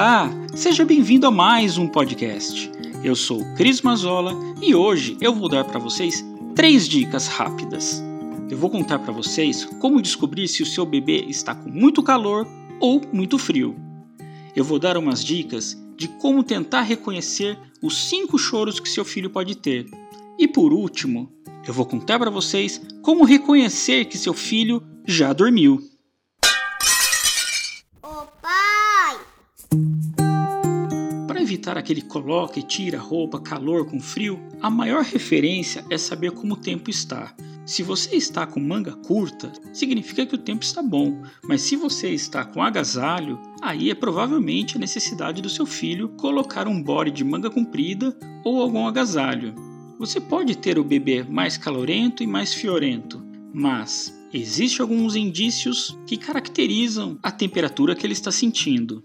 Olá, seja bem-vindo a mais um podcast. Eu sou Cris Mazola e hoje eu vou dar para vocês três dicas rápidas. Eu vou contar para vocês como descobrir se o seu bebê está com muito calor ou muito frio. Eu vou dar umas dicas de como tentar reconhecer os cinco choros que seu filho pode ter. E por último, eu vou contar para vocês como reconhecer que seu filho já dormiu. Evitar aquele coloca e tira roupa, calor com frio, a maior referência é saber como o tempo está. Se você está com manga curta, significa que o tempo está bom, mas se você está com agasalho, aí é provavelmente a necessidade do seu filho colocar um body de manga comprida ou algum agasalho. Você pode ter o bebê mais calorento e mais fiorento, mas existem alguns indícios que caracterizam a temperatura que ele está sentindo.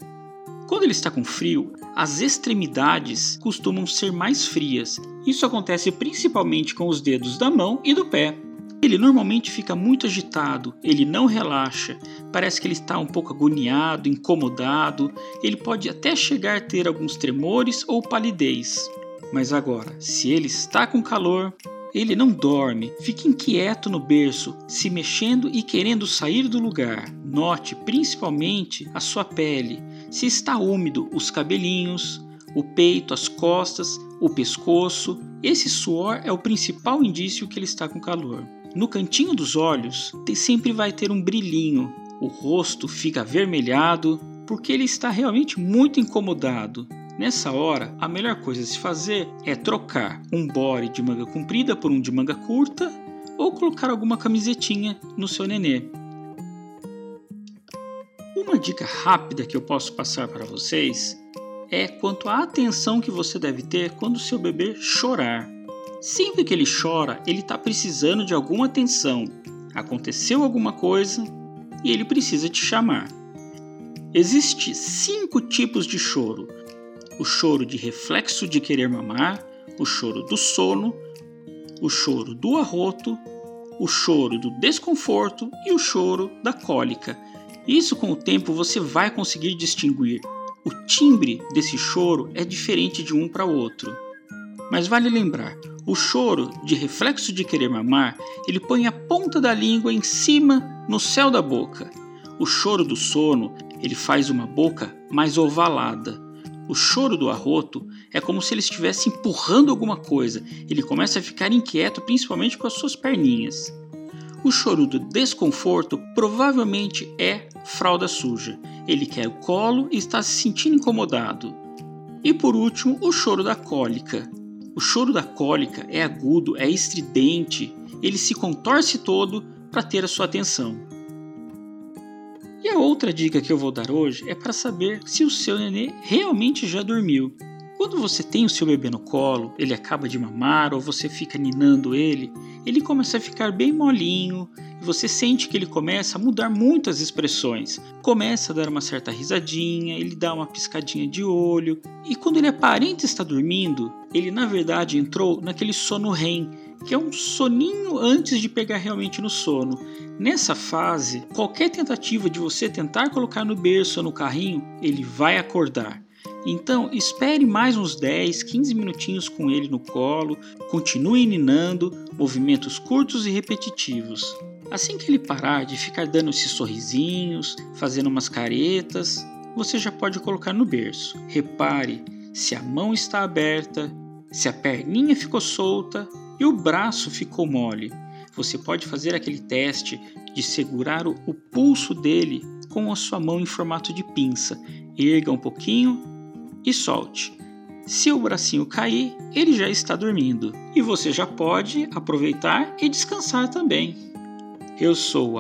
Quando ele está com frio, as extremidades costumam ser mais frias. Isso acontece principalmente com os dedos da mão e do pé. Ele normalmente fica muito agitado, ele não relaxa, parece que ele está um pouco agoniado, incomodado, ele pode até chegar a ter alguns tremores ou palidez. Mas agora, se ele está com calor, ele não dorme, fica inquieto no berço, se mexendo e querendo sair do lugar. Note principalmente a sua pele, se está úmido os cabelinhos, o peito, as costas, o pescoço. Esse suor é o principal indício que ele está com calor. No cantinho dos olhos sempre vai ter um brilhinho, o rosto fica avermelhado porque ele está realmente muito incomodado. Nessa hora, a melhor coisa a se fazer é trocar um body de manga comprida por um de manga curta ou colocar alguma camisetinha no seu nenê. Uma dica rápida que eu posso passar para vocês é quanto à atenção que você deve ter quando seu bebê chorar. Sempre que ele chora, ele está precisando de alguma atenção. Aconteceu alguma coisa e ele precisa te chamar. Existem cinco tipos de choro o choro de reflexo de querer mamar, o choro do sono, o choro do arroto, o choro do desconforto e o choro da cólica. Isso com o tempo você vai conseguir distinguir. O timbre desse choro é diferente de um para o outro. Mas vale lembrar, o choro de reflexo de querer mamar, ele põe a ponta da língua em cima no céu da boca. O choro do sono, ele faz uma boca mais ovalada. O choro do arroto é como se ele estivesse empurrando alguma coisa. Ele começa a ficar inquieto, principalmente com as suas perninhas. O choro do desconforto provavelmente é fralda suja. Ele quer o colo e está se sentindo incomodado. E por último, o choro da cólica. O choro da cólica é agudo, é estridente, ele se contorce todo para ter a sua atenção. E a outra dica que eu vou dar hoje é para saber se o seu nenê realmente já dormiu. Quando você tem o seu bebê no colo, ele acaba de mamar ou você fica ninando ele, ele começa a ficar bem molinho e você sente que ele começa a mudar muitas expressões. Começa a dar uma certa risadinha, ele dá uma piscadinha de olho e quando ele aparenta estar dormindo, ele na verdade entrou naquele sono REM, que é um soninho antes de pegar realmente no sono. Nessa fase, qualquer tentativa de você tentar colocar no berço ou no carrinho, ele vai acordar. Então, espere mais uns 10, 15 minutinhos com ele no colo, continue ninando, movimentos curtos e repetitivos. Assim que ele parar de ficar dando esses sorrisinhos, fazendo umas caretas, você já pode colocar no berço. Repare se a mão está aberta, se a perninha ficou solta e o braço ficou mole. Você pode fazer aquele teste de segurar o, pulso dele com a sua mão em formato de pinça. Erga um pouquinho e solte. Se o bracinho cair, ele já está dormindo e você já pode aproveitar e descansar também. Eu sou o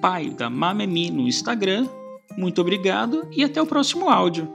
pai da Mamemi no Instagram. Muito obrigado e até o próximo áudio.